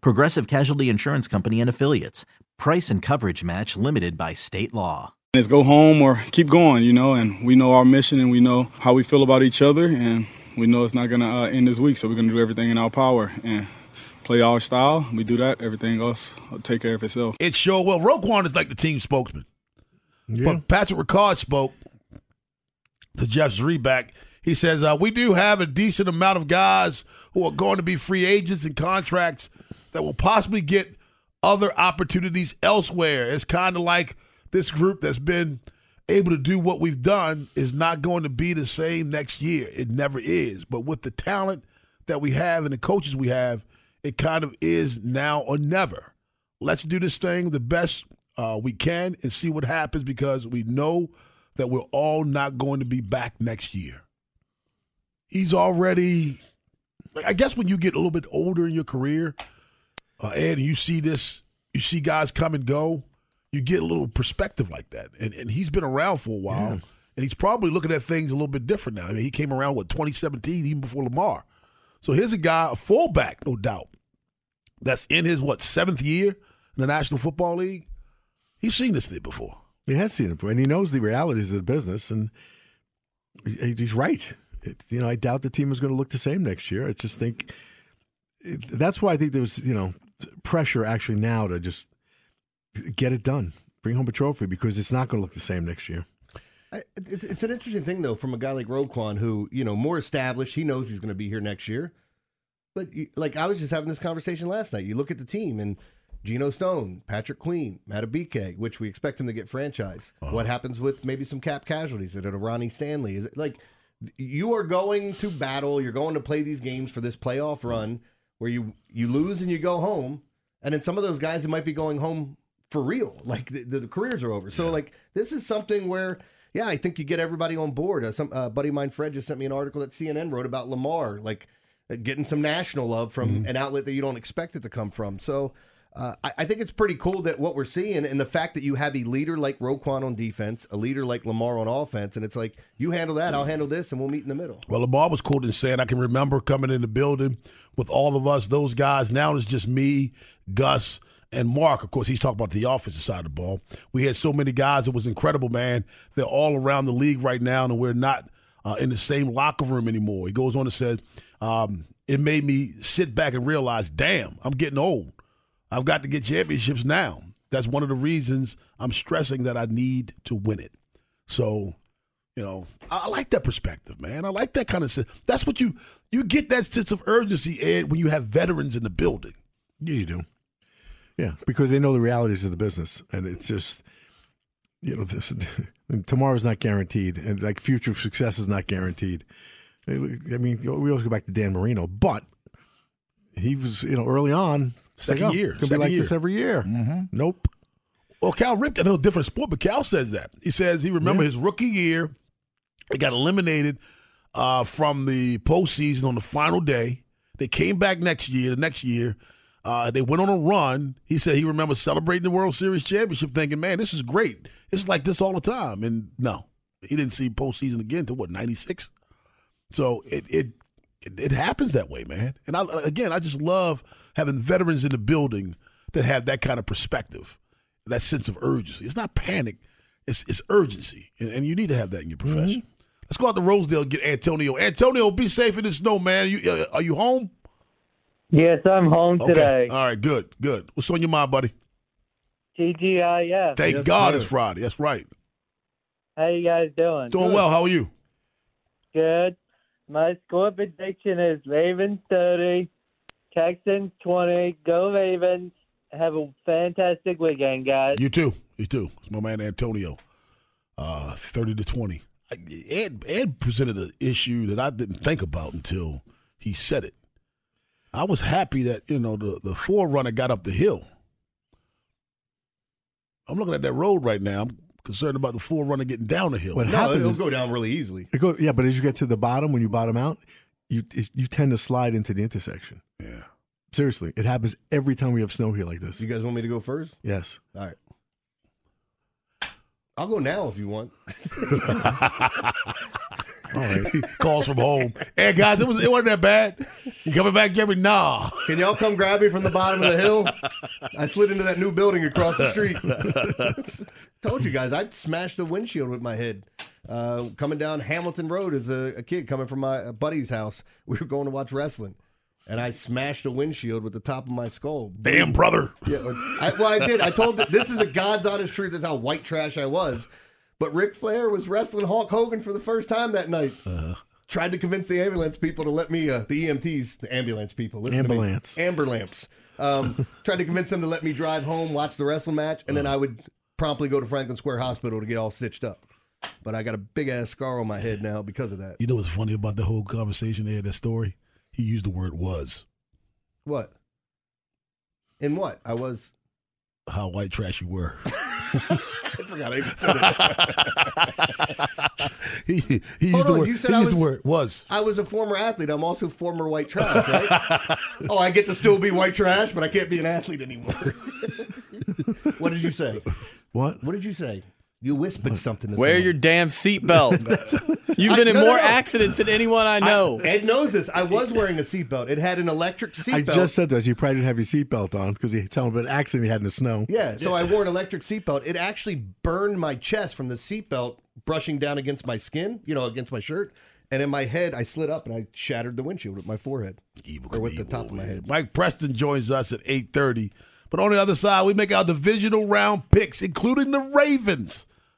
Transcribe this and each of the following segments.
Progressive Casualty Insurance Company and Affiliates. Price and coverage match limited by state law. It's go home or keep going, you know, and we know our mission and we know how we feel about each other, and we know it's not going to uh, end this week, so we're going to do everything in our power and play our style. We do that, everything else will take care of itself. It's sure well. Roquan is like the team spokesman. But Patrick Ricard spoke to Jeff Zrebiec. He says, uh, We do have a decent amount of guys who are going to be free agents and contracts that will possibly get other opportunities elsewhere. It's kind of like this group that's been able to do what we've done is not going to be the same next year. It never is. But with the talent that we have and the coaches we have, it kind of is now or never. Let's do this thing the best uh, we can and see what happens because we know that we're all not going to be back next year. He's already, like, I guess when you get a little bit older in your career, uh, and you see this, you see guys come and go, you get a little perspective like that. And, and he's been around for a while, and he's probably looking at things a little bit different now. I mean, he came around with 2017, even before Lamar. So here's a guy, a fullback, no doubt, that's in his what seventh year in the National Football League. He's seen this thing before. He has seen it before, and he knows the realities of the business, and he's right. It, you know, I doubt the team is going to look the same next year. I just think that's why I think there's you know pressure actually now to just get it done, bring home a trophy because it's not going to look the same next year. I, it's it's an interesting thing though from a guy like Roquan who you know more established. He knows he's going to be here next year. But you, like I was just having this conversation last night. You look at the team and Geno Stone, Patrick Queen, Madubuike, which we expect him to get franchise. Uh-huh. What happens with maybe some cap casualties? Is it a Ronnie Stanley? Is it like you are going to battle? You're going to play these games for this playoff run where you you lose and you go home, and then some of those guys that might be going home for real, like the, the, careers are over. So like this is something where. Yeah, I think you get everybody on board. Uh, some uh, buddy of mine, Fred, just sent me an article that CNN wrote about Lamar, like uh, getting some national love from an outlet that you don't expect it to come from. So uh, I, I think it's pretty cool that what we're seeing and the fact that you have a leader like Roquan on defense, a leader like Lamar on offense, and it's like you handle that, I'll handle this, and we'll meet in the middle. Well, Lamar was quoted saying, I can remember coming in the building with all of us, those guys. Now it's just me, Gus, and Mark. Of course, he's talking about the offensive side of the ball. We had so many guys. It was incredible, man. They're all around the league right now, and we're not uh, in the same locker room anymore. He goes on to say, um, it made me sit back and realize, damn, I'm getting old. I've got to get championships now. That's one of the reasons I'm stressing that I need to win it. So, you know, I I like that perspective, man. I like that kind of. sen- That's what you you get that sense of urgency, Ed, when you have veterans in the building. Yeah, you do. Yeah, because they know the realities of the business, and it's just you know this. tomorrow's not guaranteed, and like future success is not guaranteed. I mean, we always go back to Dan Marino, but he was you know early on. it's like, Second oh, year, it's gonna second be like year. this every year. Mm-hmm. Nope. Well, Cal Ripken, I know different sport, but Cal says that. He says he remember his rookie year, they got eliminated uh, from the postseason on the final day. They came back next year, the next year. Uh, they went on a run. He said he remembers celebrating the World Series championship, thinking, man, this is great. It's like this all the time. And no, he didn't see postseason again until what, 96? So it, it, it, it happens that way, man. And I, again, I just love having veterans in the building that have that kind of perspective, that sense of urgency. It's not panic, it's, it's urgency. And, and you need to have that in your profession. Let's go out to Rosedale get Antonio. Antonio, be safe in the snow, man. You, uh, are you home? Yes, I'm home okay. today. All right, good, good. What's on your mind, buddy? TGIF. Thank yes, God sir. it's Friday. That's right. How you guys doing? Doing good. well. How are you? Good. My score prediction is Ravens 30, Texans 20. Go Ravens. Have a fantastic weekend, guys. You too. You too. It's my man Antonio. Uh, 30 to 20. Ed Ed presented an issue that I didn't think about until he said it. I was happy that you know the the 4Runner got up the hill. I'm looking at that road right now. I'm concerned about the 4Runner getting down the hill. What No, happens it'll is go down really easily. it goes, yeah, but as you get to the bottom, when you bottom out, you you tend to slide into the intersection. Yeah. Seriously, it happens every time we have snow here like this. You guys want me to go first? Yes. All right. I'll go now if you want. All right. Calls from home. Hey guys, it was it wasn't that bad. You coming back, Jeremy? Nah. Can y'all come grab me from the bottom of the hill? I slid into that new building across the street. Told you guys, I smashed the windshield with my head. Uh, coming down Hamilton Road as a, a kid coming from my buddy's house. We were going to watch wrestling. And I smashed a windshield with the top of my skull. Damn brother. Yeah, I, well, I did. I told this is a God's honest truth. This is how white trash I was. But Ric Flair was wrestling Hulk Hogan for the first time that night. Tried to convince the ambulance people to let me, uh, the EMTs, the ambulance people, listen Ambulance. to me. Amber lamps. Um, tried to convince them to let me drive home, watch the wrestling match, and then I would promptly go to Franklin Square Hospital to get all stitched up. But I got a big ass scar on my head now because of that. You know what's funny about the whole conversation there, that story? He used the word was. What? In what? I was. How white trash you were. I forgot I even said it. he he used Hold the on, word. you said he I used was- the word was. I was a former athlete. I'm also former white trash, right? oh, I get to still be white trash, but I can't be an athlete anymore. what did you say? What? What did you say? You whispered something. To Wear someone. your damn seatbelt. You've been I- in no, no, more no. accidents than anyone I know. Ed knows this. I was wearing a seatbelt. It had an electric seatbelt. I just said that. you probably didn't have your seatbelt on because you told me about an accident he had in the snow. yeah, so I wore an electric seatbelt. It actually burned my chest from the seatbelt brushing down against my skin, you know, against my shirt. And in my head, I slid up and I shattered the windshield with my forehead. Evil Or with the Knievel, top of my head. Mike Preston joins us at 8.30. But on the other side, we make our divisional round picks, including the Ravens.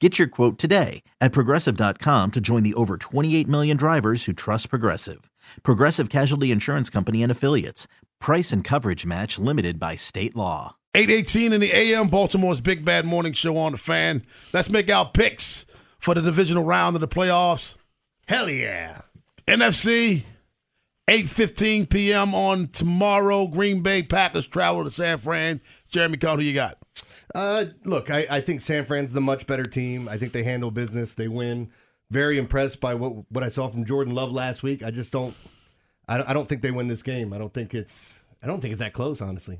Get your quote today at progressive.com to join the over 28 million drivers who trust Progressive. Progressive Casualty Insurance Company and Affiliates. Price and coverage match limited by state law. 818 in the AM, Baltimore's Big Bad Morning Show on The Fan. Let's make our picks for the divisional round of the playoffs. Hell yeah. NFC, 8.15 p.m. on tomorrow. Green Bay Packers travel to San Fran. Jeremy Conn, who you got? Uh, look, I, I think San Fran's the much better team. I think they handle business. They win. very impressed by what what I saw from Jordan Love last week. I just don't. I, I don't think they win this game. I don't think it's. I don't think it's that close, honestly.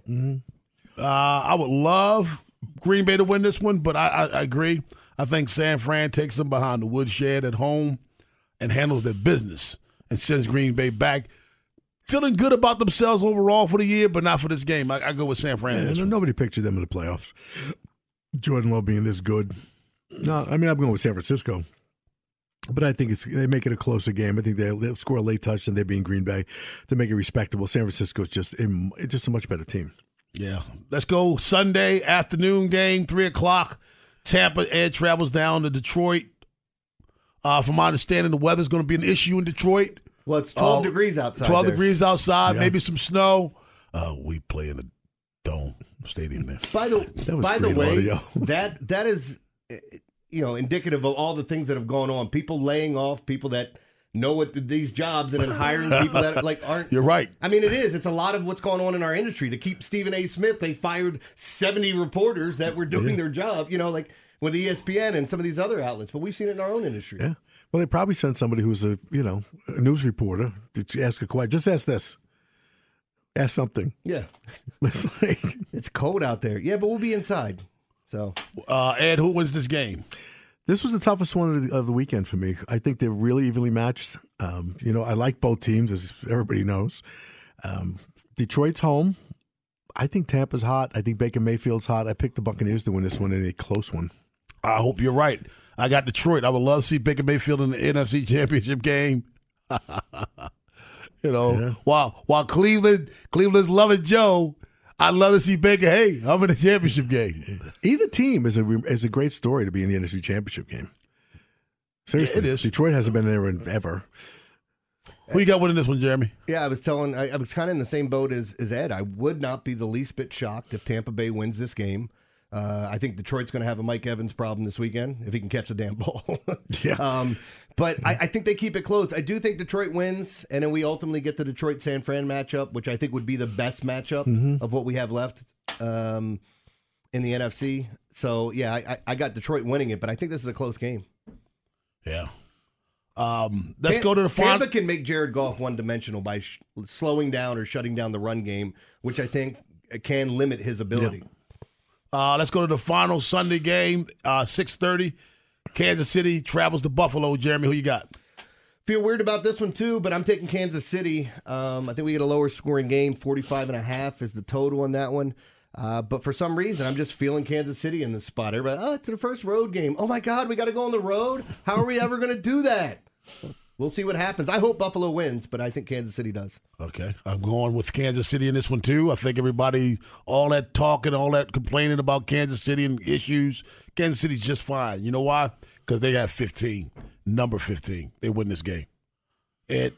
Uh, I would love Green Bay to win this one, but I, I, I agree. I think San Fran takes them behind the woodshed at home and handles their business and sends Green Bay back. Feeling good about themselves overall for the year, but not for this game. I, I go with San Fran. Yeah, this no- one. nobody pictured them in the playoffs. Jordan Love being this good. No, I mean I'm going with San Francisco, but I think it's they make it a closer game. I think they'll, score a late touch and they being Green Bay to make it respectable. San Francisco is just a, it's just a much better team. Yeah. Let's go Sunday afternoon game, 3 o'clock. Tampa Ed travels down to Detroit. Uh, from my understanding, the weather's going to be an issue in Detroit. Well, it's 12 Uh, degrees outside. 12 there. degrees outside, Yeah. maybe some snow. Uh, we play in a dome stadium there. By the That by the way, audio. that that is you know indicative of all the things that have gone on. People laying off people that know what the, these jobs and then hiring people that like aren't. You're right. I mean, it is. It's a lot of what's going on in our industry. To keep Stephen A. Smith, they fired 70 reporters that were doing their job. You know, like with ESPN and some of these other outlets. But we've seen it in our own industry. Yeah. Well, they probably sent somebody who's a you know a news reporter to ask a question. Just ask this. Ask something. Yeah, It's like, it's cold out there. Yeah, but we'll be inside. So Uh, Ed, who wins this game? This was the toughest one of the, of the weekend for me. I think they're really evenly matched. Um, you know, I like both teams, as everybody knows. Um, Detroit's home. I think Tampa's hot. I think Baker Mayfield's hot. I picked the Buccaneers to win this one in a close one. I hope you're right. I got Detroit. I would love to see Baker Mayfield in the NFC Championship game. you know, Yeah. while while Cleveland Cleveland's loving Joe, I'd love to see Baker. Hey, I'm in the championship game. Either team is a is a great story to be in the NFC Championship game. Seriously, it is. Detroit hasn't been there in ever. Who you got winning this one, Jeremy? Yeah, I was telling, I, I was kind of in the same boat as, as Ed. I would not be the least bit shocked if Tampa Bay wins this game. Uh, I think Detroit's going to have a Mike Evans problem this weekend if he can catch the damn ball. Yeah. Um, but I, I think they keep it close. I do think Detroit wins, and then we ultimately get the Detroit San Fran matchup, which I think would be the best matchup Mm-hmm. of what we have left um, in the NFC. So yeah, I, I- got Detroit winning it, but I think this is a close game. Yeah. Um, let's Tam- go to the final. Tampa can make Jared Goff one dimensional by sh- slowing down or shutting down the run game, which I think can limit his ability. Uh, let's go to the final Sunday game. Uh, Six thirty. Kansas City travels to Buffalo. Jeremy, who you got? Feel weird about this one too, but I'm taking Kansas City. Um, I think we get a lower scoring game. 45 and a half is the total on that one. Uh, but for some reason, I'm just feeling Kansas City in this spot. Everybody, oh, it's the first road game. Oh my God, we got to go on the road. How are we ever going to do that? We'll see what happens. I hope Buffalo wins, but I think Kansas City does. Okay, I'm going with Kansas City in this one too. I think everybody, all that talking, all that complaining about Kansas City and issues, Kansas City's just fine. You know why? Because they have 15, number 15. They win this game. It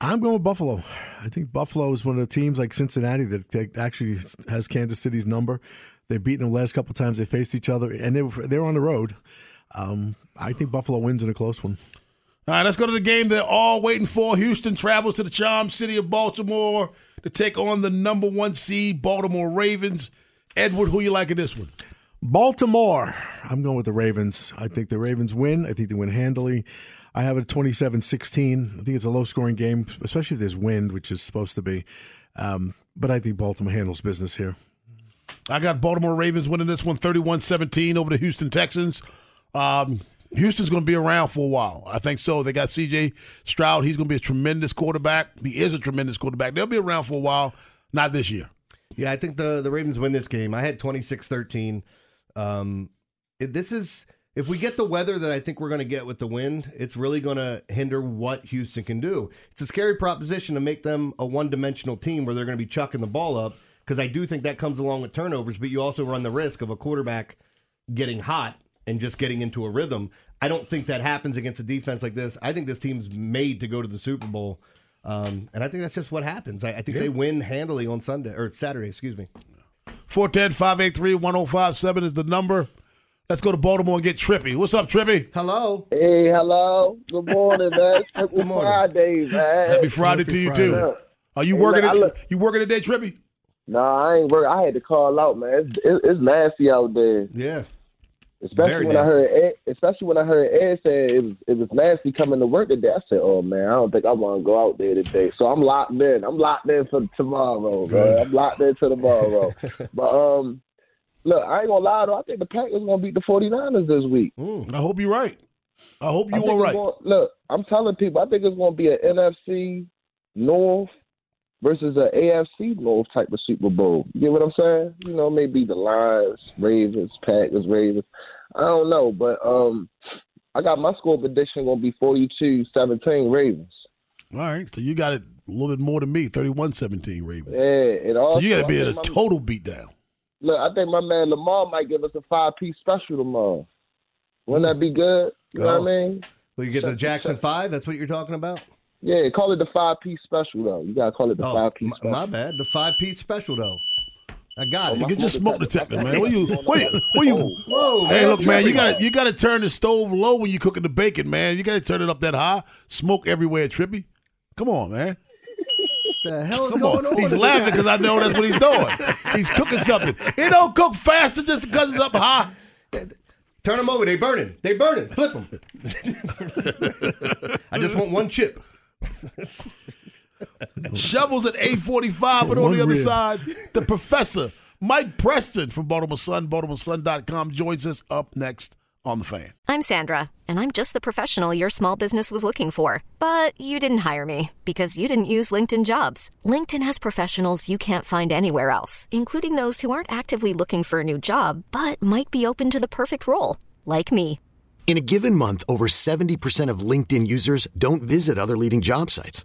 I'm going with Buffalo. I think Buffalo is one of the teams like Cincinnati that that actually has Kansas City's number. They've beaten them the last couple of times they faced each other, and they were, they're on the road. Um, I think Buffalo wins in a close one. All right, let's go to the game they're all waiting for. Houston travels to the charm city of Baltimore to take on the number one seed Baltimore Ravens. Edward, who you like in this one? Baltimore. I'm going with the Ravens. I think the Ravens win. I think they win handily. I have it 27 16. I think it's a low scoring game, especially if there's wind, which is supposed to be. Um, but I think Baltimore handles business here. I got Baltimore Ravens winning this one 31 17 over the Houston Texans. Um, Houston's going to be around for a while. I think so. They got CJ Stroud. He's going to be a tremendous quarterback. He is a tremendous quarterback. They'll be around for a while. Not this year. Yeah, I think the the Ravens win this game. I had 26-13. Um, this is if we get the weather that I think we're going to get with the wind, it's really going to hinder what Houston can do. It's a scary proposition to make them a one-dimensional team where they're going to be chucking the ball up because I do think that comes along with turnovers, but you also run the risk of a quarterback getting hot and just getting into a rhythm. I don't think that happens against a defense like this. I think this team's made to go to the Super Bowl. Um, and I think that's just what happens. I, I think they win handily on Sunday or Saturday, excuse me. 410 583 1057 is the number. Let's go to Baltimore and get Trippy. What's up, Trippy? Hello. Hey, hello. Good morning, man. Happy morning. Friday, man. Happy Friday Happy to you, Friday. too. Are you Hey, working? man, I look- you working today, Trippy? Nah, I ain't work. I had to call out, man. It's, it, it's nasty out there. Yeah. Especially Very when I heard, Ed, especially when I heard Ed say it was, it was nasty coming to work today. I said, "Oh man, I don't think I want to go out there today." So I'm locked in. I'm locked in for tomorrow, man. I'm locked in to tomorrow. but um, look, I ain't gonna lie though. I think the Packers gonna beat the 49ers this week. I hope you're right. I hope you are right. Gonna, look, I'm telling people, I think it's going to be an NFC North versus an AFC North type of Super Bowl. You get what I'm saying? You know, maybe the Lions, Ravens, Packers, Ravens. I don't know, but um, I got my score prediction going to be 42-17 Ravens. All right, so you got it a little bit more than me, 31-17 Ravens. Yeah, and also, so you got to be I at a my- total beatdown. Look, I think my man Lamar might give us a five-piece special tomorrow. Wouldn't that be good? You know what I mean? Well, you get the Jackson Five. That's what you're talking about. Yeah, call it the five-piece special though. You gotta call it the Oh, five-piece my, special. my bad. The five piece special though. I got Oh, it. my- Get your smoke detector, man. What you? What you? Oh, What you? Whoa, Hey, man, look, man, you got to you got to turn the stove low when you cooking the bacon, man. You got to turn it up that high. Smoke everywhere, trippy. Come on, man. What the hell is Come going on. on? He's laughing because I know that's what he's doing. He's cooking something. It don't cook faster just because it's up high. Turn them over. They burning. They burning. Flip them. I just want one chip. Shovels at 845, but on the other rib. side, the professor, Mike Preston from Baltimore Sun, BaltimoreSun.com, joins us up next on The Fan. I'm Sandra, and I'm just the professional your small business was looking for. But you didn't hire me because you didn't use LinkedIn jobs. LinkedIn has professionals you can't find anywhere else, including those who aren't actively looking for a new job but might be open to the perfect role, like me. In a given month, over 70% of LinkedIn users don't visit other leading job sites.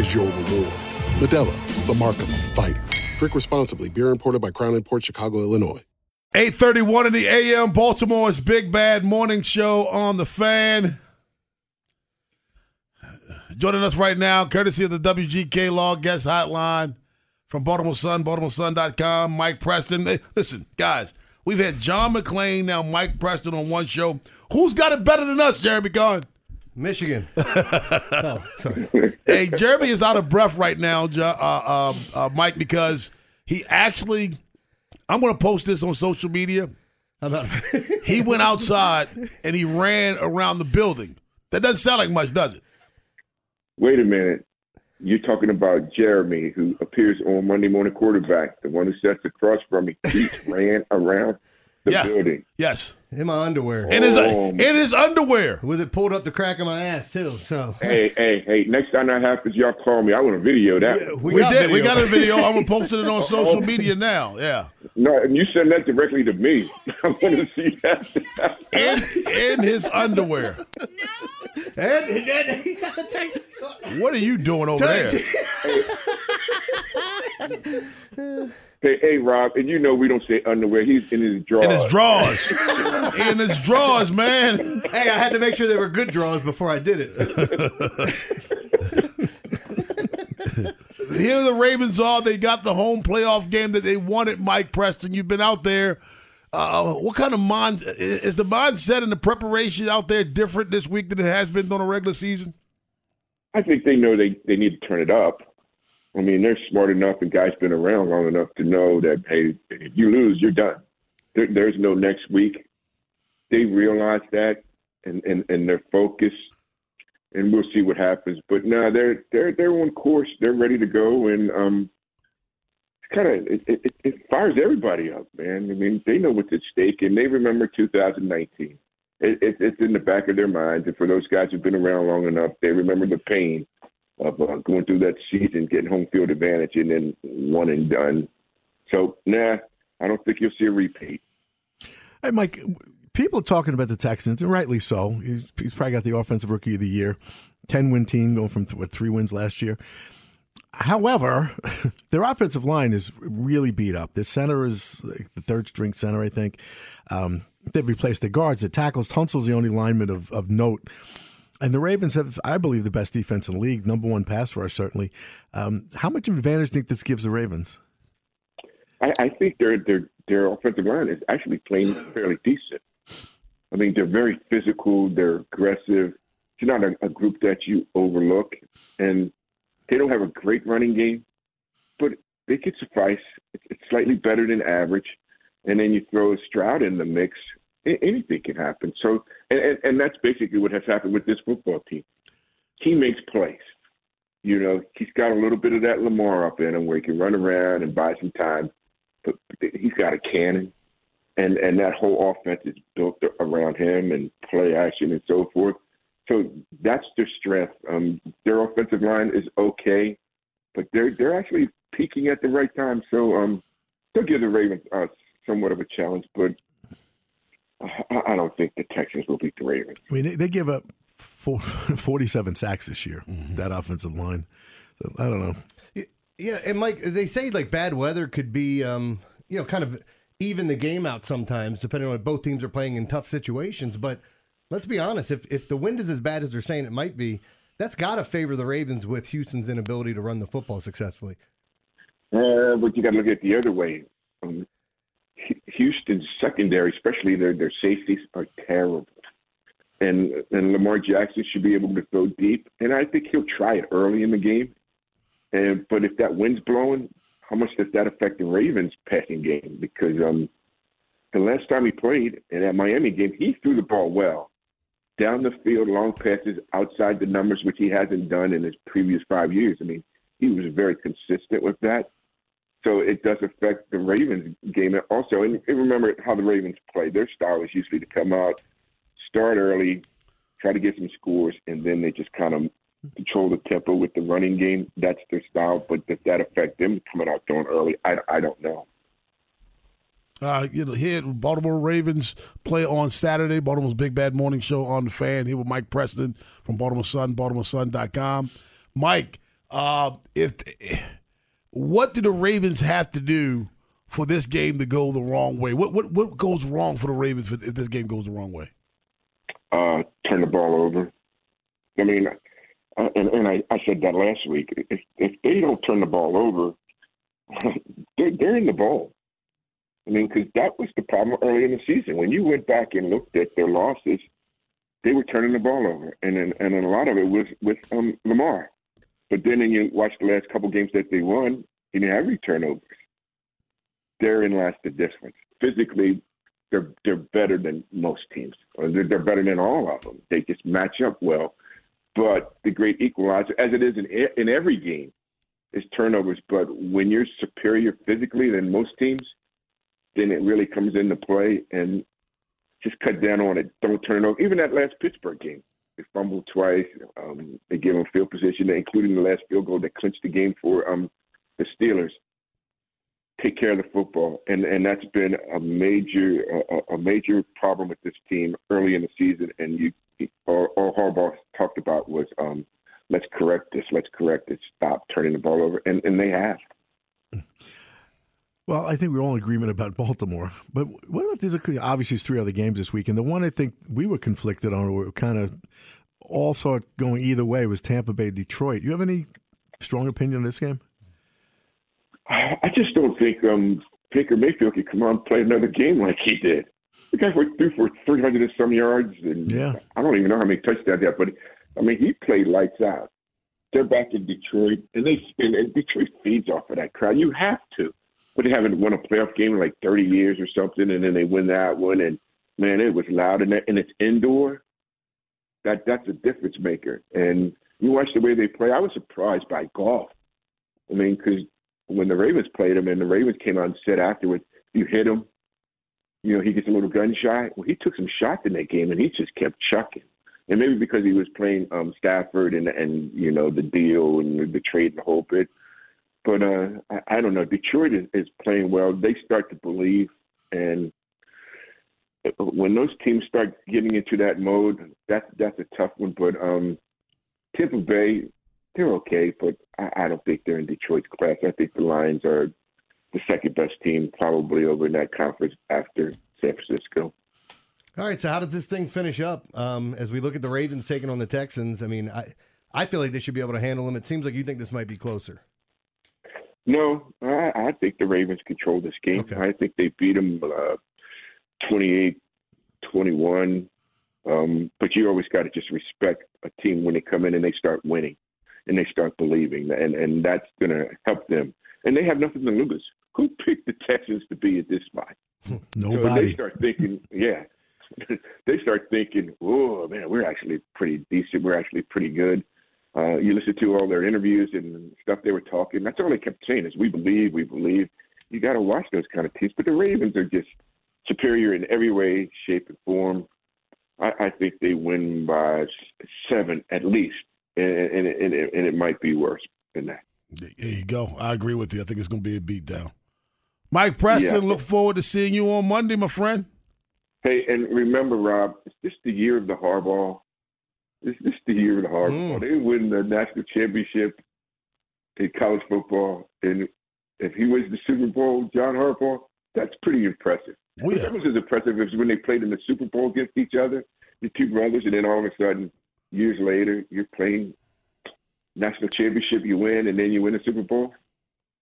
is your reward. Modelo, the mark of a fighter. Drink responsibly. Beer imported by Crown Port Chicago, Illinois. 831 in the AM, Baltimore's Big Bad Morning Show on The Fan. Joining us right now, courtesy of the WGK Law Guest Hotline from Baltimore Sun, BaltimoreSun.com, Mike Preston. Hey, listen, guys, we've had John McClain, now Mike Preston on one show. Who's got it better than us, Jeremy Conn? Michigan. oh, sorry. hey, Jeremy is out of breath right now, uh, uh, uh, Mike, because he actually, I'm going to post this on social media. How about he went outside and he ran around the building. That doesn't sound like much, does it? Wait a minute. You're talking about Jeremy, who appears on Monday Morning Quarterback, the one who sits across from me. He ran around the Yeah. building. Yes. In my underwear. In his Oh. in his underwear. With it pulled up the crack of my ass too. So Hey, hey, hey! Next time that happens, y'all call me. I want to video that. We, did. We got a video. I'm gonna post it on social media now. Yeah. No, and you send that directly to me. I want to see that. In in his underwear. No. And, and he got to take. What are you doing over there? Hey, hey, Rob, and you know we don't say underwear. He's in his drawers. In his drawers. in his drawers, man. Hey, I had to make sure they were good drawers before I did it. Here the Ravens are. They got the home playoff game that they wanted. Mike Preston, you've been out there. Uh, what kind of mind is the mindset and the preparation out there different this week than it has been during a regular season? I think they know they, they need to turn it up. I mean, they're smart enough and guys been around long enough to know that, hey, if you lose, you're done. There, there's no next week. They realize that and, and, and they're focused, and we'll see what happens. But no, they're they're they're on course. They're ready to go, and um, kind of it, it, it fires everybody up, man. I mean, they know what's at stake, and they remember 2019. It, it, it's in the back of their minds, and for those guys who've been around long enough, they remember the pain of uh, going through that season, getting home field advantage, and then one and done. So, nah, I don't think you'll see a repeat. Hey, Mike, people are talking about the Texans, and rightly so. He's, he's probably got the offensive rookie of the year, ten win team going from what three wins last year. However, their offensive line is really beat up. Their center is like the third string center, I think. Um, they've replaced their guards, their tackles. Tunsil's the only lineman of, of note. And the Ravens have, I believe, the best defense in the league, number one pass rush, certainly. Um, how much of an advantage do you think this gives the Ravens? I, I think their their their offensive line is actually playing fairly decent. I mean, they're very physical. They're aggressive. It's not a, a group that you overlook, and they don't have a great running game, but they could suffice. It's, it's slightly better than average, and then you throw Stroud in the mix. Anything can happen. So, and, and, and that's basically what has happened with this football team. He makes plays. You know, he's got a little bit of that Lamar up in him where he can run around and buy some time but he's got a cannon, and and that whole offense is built around him and play action and so forth. So that's their strength. Um, their offensive line is okay, but they're they're actually peaking at the right time. So um, they'll give the Ravens uh, somewhat of a challenge, but I, I don't think the Texans will beat the Ravens. I mean, they, they give up four, 47 sacks this year. Mm-hmm. That offensive line. So I don't know. Yeah, and Mike, they say like bad weather could be, um, you know, kind of even the game out sometimes, depending on if both teams are playing in tough situations. But let's be honest, if if the wind is as bad as they're saying it might be, that's got to favor the Ravens with Houston's inability to run the football successfully. Uh, but you got to look at it the other way. Um, Houston's secondary, especially their their safeties, are terrible. And and Lamar Jackson should be able to throw deep, and I think he'll try it early in the game. And but if that wind's blowing, how much does that affect the Ravens passing game? Because um, the last time he played in that Miami game, he threw the ball well down the field, long passes outside the numbers, which he hasn't done in his previous five years. I mean, he was very consistent with that. So it does affect the Ravens game also. And remember how the Ravens play. Their style is usually to come out, start early, try to get some scores, and then they just kind of control the tempo with the running game. That's their style. But does that affect them coming out throwing early? I, I don't know. Uh, you know, Baltimore Ravens play on Saturday. Baltimore's Big Bad Morning Show on the fan. Here with Mike Preston from Baltimore Sun, BaltimoreSun.com. Mike, uh, if what do the Ravens have to do for this game to go the wrong way? What what what goes wrong for the Ravens if this game goes the wrong way? Uh, turn the ball over. I mean, uh, and, and I, I said that last week. If, if they don't turn the ball over, they're, they're in the ball. I mean, because that was the problem early in the season. When you went back and looked at their losses, they were turning the ball over, and then, and a lot of it was with um, Lamar. But then, when you watch the last couple games that they won, they didn't have any turnovers. Therein lies the difference. Physically, they're they're better than most teams. Or they're, they're better than all of them. They just match up well. But the great equalizer, as it is in in every game, is turnovers. But when you're superior physically than most teams, then it really comes into play. And just cut down on it. Don't turn it over. Even that last Pittsburgh game, they fumbled twice. Um, they gave them field position, including the last field goal that clinched the game for um, the Steelers. Take care of the football, and and that's been a major a, a major problem with this team early in the season. And you, all Harbaugh talked about was, um, let's correct this, let's correct this, stop turning the ball over, and and they have. Well, I think we're all in agreement about Baltimore. But what about these? Obviously, it's three other games this week, and the one I think we were conflicted on, or kind of all saw it going either way, was Tampa Bay Detroit. You have any strong opinion on this game? I just don't think um, Baker Mayfield could come on and play another game like he did. The guy went through for 300 and some yards, and yeah. I don't even know how many touchdowns he had, but I mean, he played lights out. They're back in Detroit, and they spin, and Detroit feeds off of that crowd. You have to but they haven't won a playoff game in like 30 years or something, and then they win that one, and man, it was loud, and, and it's indoor. That that's a difference maker. And you watch the way they play. I was surprised by Goff. I mean, because when the Ravens played him, and the Ravens came out and said afterwards, "You hit him, you know, he gets a little gun shy." Well, he took some shots in that game, and he just kept chucking. And maybe because he was playing um Stafford and and you know the deal and the trade and the whole bit. But uh I, I don't know. Detroit is, is playing well. They start to believe, and when those teams start getting into that mode, that's that's a tough one. But um Tampa Bay, they're okay, but I, I don't think they're in Detroit's class. I think the Lions are the second best team probably over in that conference after San Francisco. All right, so how does this thing finish up? Um, as we look at the Ravens taking on the Texans, I mean, I I feel like they should be able to handle them. It seems like you think this might be closer. No, I, I think the Ravens control this game. I think they beat them uh, 28-21. Um, but you always got to just respect a team when they come in and they start winning and they start believing, and and that's going to help them. And they have nothing to lose. Who picked the Texans to be at this spot? So Nobody. they start thinking, yeah, they start thinking, oh man, we're actually pretty decent. We're actually pretty good. Uh, you listen to all their interviews and stuff they were talking. That's all they kept saying is, we believe, we believe. You got to watch those kind of teams. But the Ravens are just superior in every way, shape, and form. I, I think they win by seven at least, and, and, and, it- and it might be worse than that. There you go. I agree with you. I think it's going to be a beatdown. Mike Preston, Yeah. look forward to seeing you on Monday, my friend. Hey, and remember, Rob, it's just the year of the Harbaugh. It's the year of the Harbaugh. They win the national championship in college football, and if he wins the Super Bowl, John Harbaugh, that's pretty impressive. Oh, yeah. Was as impressive is when they played in the Super Bowl against each other, the two brothers, and then all of a sudden, years later, you're playing national championship, you win, and then you win the Super Bowl.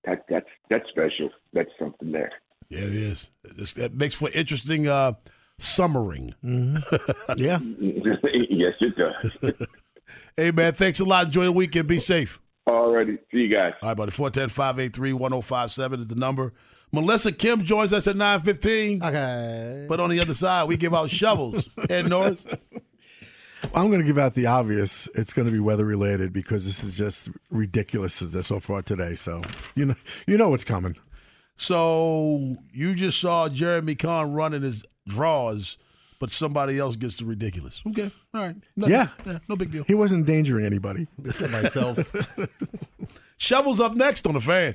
That that's that's special. That's something there. Yeah, it is. It's, that makes for interesting uh, summering. Mm-hmm. Yeah. yes, it does. hey, man, thanks a lot. Enjoy the weekend. Be safe. Alrighty. See you guys. All right, buddy. 410 583 1057 is the number. Melissa Kim joins us at 915. Okay. But on the other side, we give out shovels. Ed Norris. I'm going to give out the obvious. It's going to be weather related because this is just ridiculous as so far today. So you know, you know what's coming. So you just saw Jeremy Conn running his draws, but somebody else gets the ridiculous. Okay. All right. Nothing- Yeah. No big deal. He wasn't endangering anybody. myself. Shovels up next on the fan.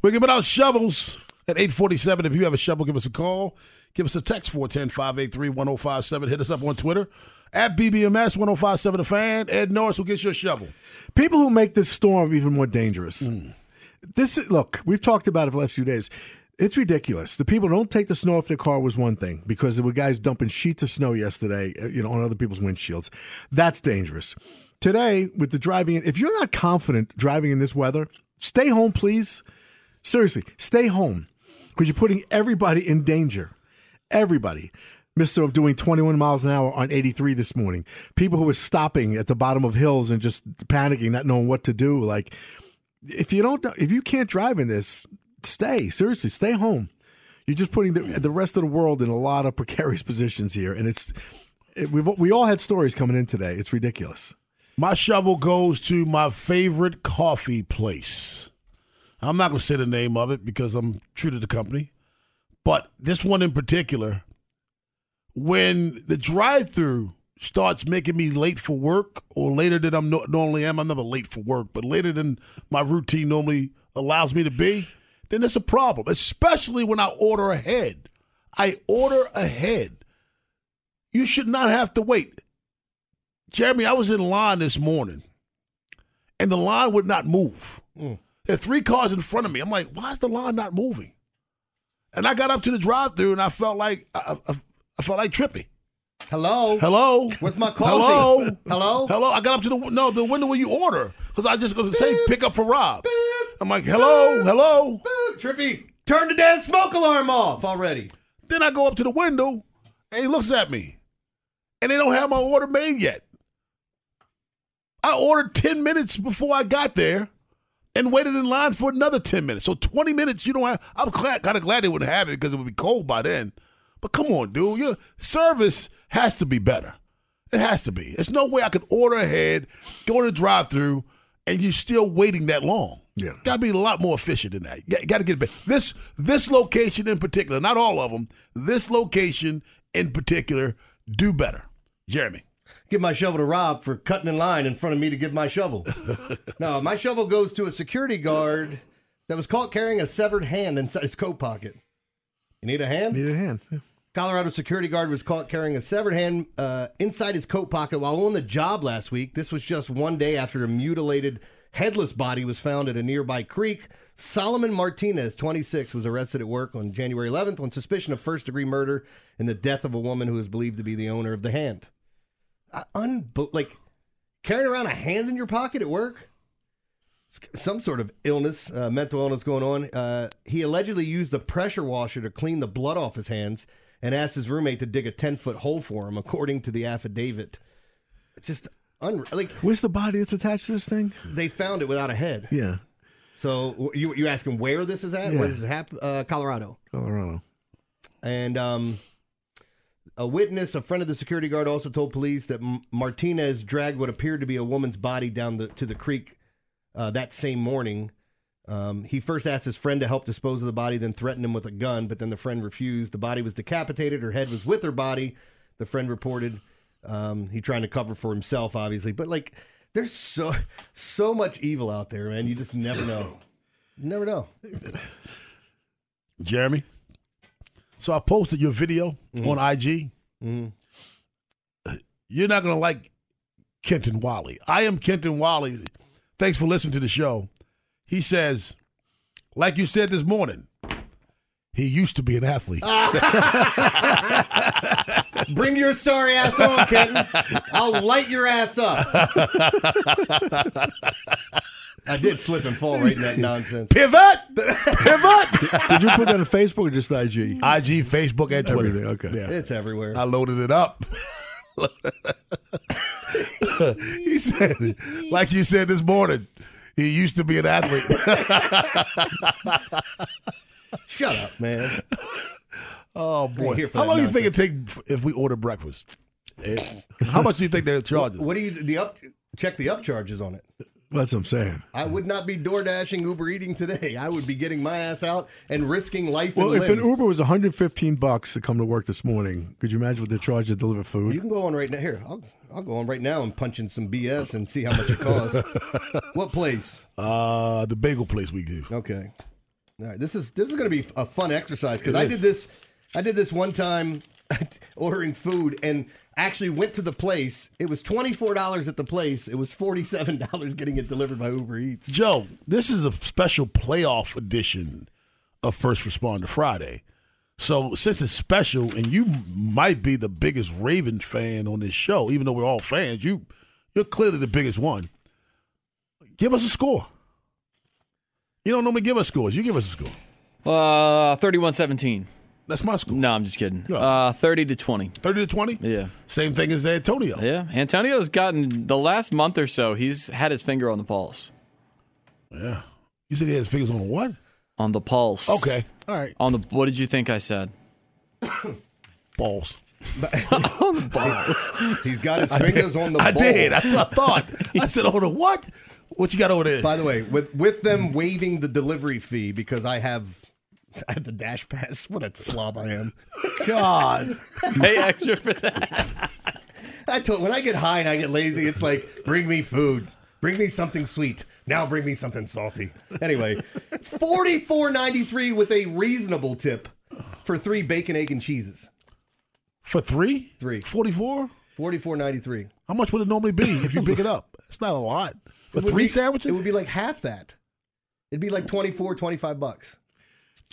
We're giving out shovels at 847. If you have a shovel, give us a call. Give us a text 410 583 1057. Hit us up on Twitter at BBMS 1057 The Fan. Ed Norris will get you a shovel. People who make this storm even more dangerous. This look, we've talked about it for the last few days. It's ridiculous. The people don't take the snow off their car was one thing because there were guys dumping sheets of snow yesterday, uh, you know, on other people's windshields. That's dangerous. Today, with the driving, if you're not confident driving in this weather, stay home, please. Seriously, stay home because you're putting everybody in danger. Everybody. Mr. Of doing 21 miles an hour on 83 this morning. People who were stopping at the bottom of hills and just panicking, not knowing what to do. Like, if you don't, if you can't drive in this, stay. Seriously, stay home. You're just putting the, the rest of the world in a lot of precarious positions here, and it's it, we've we all had stories coming in today. It's ridiculous. My shovel goes to my favorite coffee place. I'm not going to say the name of it because I'm true to the company. But this one in particular, when the drive through starts making me late for work or later than I'm no- normally am, I'm never late for work, but later than my routine normally allows me to be, then it's a problem, especially when I order ahead. I order ahead. You should not have to wait. Jeremy, I was in line this morning, and the line would not move. Mm. There are three cars in front of me. I'm like, why is the line not moving? And I got up to the drive-through, and I felt like I, I, I felt like trippy. Hello. Hello. Where's my coffee? Hello. Hello. Hello. I got up to the no the window where you order because I just going to say pick up for Rob. I'm like, hello, hello. Trippy, turn the damn smoke alarm off already. Then I go up to the window and he looks at me. And they don't have my order made yet. I ordered 10 minutes before I got there and waited in line for another 10 minutes. So 20 minutes you don't have. I'm glad, kind of glad they wouldn't have it because it would be cold by then. But come on, dude. Your service has to be better. It has to be. There's no way I could order ahead, go to the drive through, and you're still waiting that long. Yeah. Got to be a lot more efficient than that. Got to get better. This, this location in particular, not all of them, this location in particular, do better. Jeremy. Give my shovel to Rob for cutting in line in front of me to give my shovel. no, my shovel goes to a security guard that was caught carrying a severed hand inside his coat pocket. You need a hand? Need a hand. Yeah. Colorado security guard was caught carrying a severed hand uh, inside his coat pocket while on the job last week. This was just one day after a mutilated, headless body was found at a nearby creek. Solomon Martinez, 26, was arrested at work on January 11th on suspicion of first degree murder in the death of a woman who is believed to be the owner of the hand. Unbe- like carrying around a hand in your pocket at work? Some sort of illness, uh, mental illness going on. Uh, he allegedly used a pressure washer to clean the blood off his hands and asked his roommate to dig a 10 foot hole for him, according to the affidavit. Just unreal. Like, Where's the body that's attached to this thing? they found it without a head. Yeah, So you you asking where this is at? Yeah. Where this is hap- uh, Colorado. Colorado. And um, a witness, a friend of the security guard, also told police that M- Martinez dragged what appeared to be a woman's body down the, to the creek uh, that same morning. Um, he first asked his friend to help dispose of the body, then threatened him with a gun, but then the friend refused. The body was decapitated. Her head was with her body. The friend reported. Um, he trying to cover for himself, obviously, but like, there's so so much evil out there, man. You just never know. You never know. Jeremy. So I posted your video mm-hmm. on IG. Mm-hmm. You're not going to like Kenton Wally. I am Kenton Wally. Thanks for listening to the show. He says, like you said this morning, he used to be an athlete. Bring your sorry ass on, Kenton. I'll light your ass up. I did slip and fall right in that nonsense. Pivot! Pivot! Did you put that on Facebook or just IG? IG, Facebook, and Twitter. Everything. Okay. Yeah. It's everywhere. I loaded it up. he said, like you said this morning, he used to be an athlete. Shut up, man. oh boy! here How long do you think it take if we order breakfast? How much do you think they'll charge us? What do you the up? Check the upcharges on it. That's what I'm saying. I would not be door dashing Uber eating today. I would be getting my ass out and risking life Well, if an. Uber was 115 bucks to come to work this morning, could you imagine what they charge to deliver food? You can go on right now. Here, I'll I'll go on right now and punch in some BS and see how much it costs. what place? Uh, the bagel place we do. Okay. All right. This is this is going to be a fun exercise because I did this. I did this one time, ordering food and actually went to the place. It was twenty four dollars at the place. It was forty seven dollars getting it delivered by Uber Eats. Joe, this is a special playoff edition of First Responder Friday. So since it's special, and you might be the biggest Raven fan on this show, even though we're all fans, you you're clearly the biggest one. Give us a score. You don't normally give us scores. You give us a score. Uh, 31-17. That's my score. No, I'm just kidding. Uh, 30 to 20. 30 to 20? Yeah. Same thing as Antonio. Yeah. Antonio's gotten the last month or so, he's had his finger on the pulse. Yeah. You said he has fingers on what? On the pulse. Okay. All right. On the what did you think I said? Balls. on the balls. He's got his fingers on the I ball. did. That's what I thought. I said, hold on, what? What you got over there? By the way, with with them waiving the delivery fee because I have I have the DashPass. What a slob I am. God. Pay extra for that. I told when I get high and I get lazy, it's like bring me food. Bring me something sweet. Now bring me something salty. Anyway, forty four ninety three with a reasonable tip for three bacon, egg, and cheeses. For three? Three. 44? Forty four ninety three. How much would it normally be if you pick it up? It's not a lot. For It three be- sandwiches? It would be like half that. It'd be like 24, 25 bucks.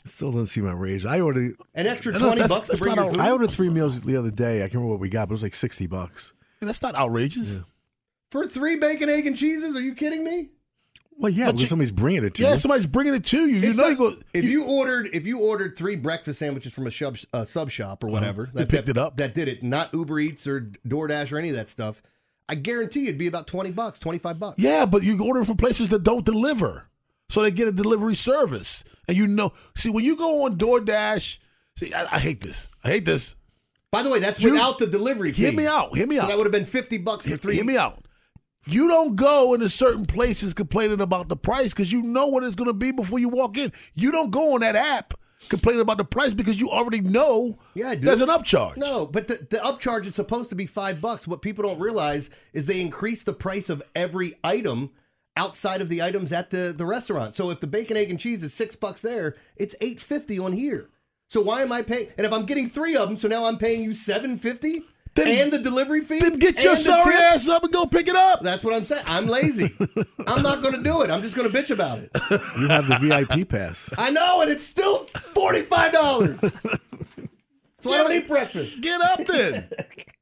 Still doesn't see my rage. I ordered An extra 20 that's- bucks to that's bring your food. I ordered three meals the other day. I can't remember what we got, but it was like 60 bucks. That's not outrageous. For three bacon, egg, and cheeses? Are you kidding me? Well, yeah, because somebody's bringing it to yeah, you. somebody's bringing it to you. You know you go. If you ordered if you ordered three breakfast sandwiches from a sub, uh, sub shop or whatever, They picked it up. That did it, not Uber Eats or DoorDash or any of that stuff. I guarantee it'd be about twenty bucks, twenty five bucks. Yeah, but you order from places that don't deliver, so they get a delivery service, and you know. See, when you go on DoorDash, see, I, I hate this. I hate this. By the way, that's You- without the delivery fee. Hear me out. Hear me So out. that would have been fifty bucks for three. Hear me out. You don't go into certain places complaining about the price because you know what it's going to be before you walk in. You don't go on that app complaining about the price because you already know Yeah, I do. there's an upcharge. No, but the, the upcharge is supposed to be five bucks. What people don't realize is they increase the price of every item outside of the items at the, the restaurant. So if the bacon, egg, and cheese is six bucks there, it's eight fifty on here. So why am I paying? And if I'm getting three of them, so now I'm paying you seven fifty Then, and the delivery fee. Then get your sorry ass up and go pick it up. That's what I'm saying. I'm lazy. I'm not going to do it. I'm just going to bitch about it. You have the VIP pass. I know, and it's still forty five dollars. So I don't eat breakfast. Get up then.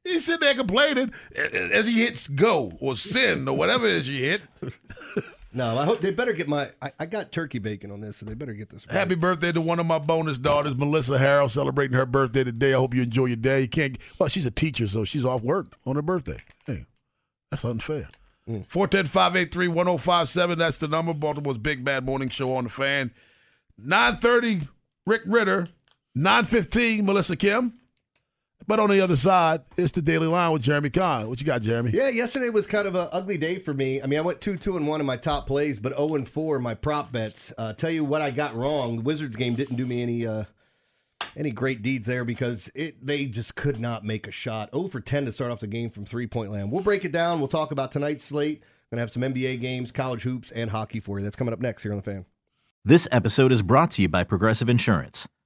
He's sitting there complaining as he hits go or sin or whatever it is you hit. No, I hope they better get my. I, I got turkey bacon on this, so they better get this. right. Happy birthday to one of my bonus daughters, Melissa Harrell, celebrating her birthday today. I hope you enjoy your day. You can't. Well, she's a teacher, so she's off work on her birthday. Hey, that's unfair. Mm. 410-583-1057. That's the number. Baltimore's Big Bad Morning Show on the fan. 930, Rick Ritter. 915, Melissa Kim. But on the other side, it's the Daily Line with Jeremy Kahn. What you got, Jeremy? Yeah, yesterday was kind of an ugly day for me. I mean, I went two, two, and one in my top plays, but zero and four in my prop bets. Uh, tell you what, I got wrong. The Wizards game didn't do me any uh, any great deeds there because it they just could not make a shot. 0 for 10 to start off the game from three point land. We'll break it down. We'll talk about tonight's slate. Gonna have some NBA games, college hoops, and hockey for you. That's coming up next here on the fan. This episode is brought to you by Progressive Insurance.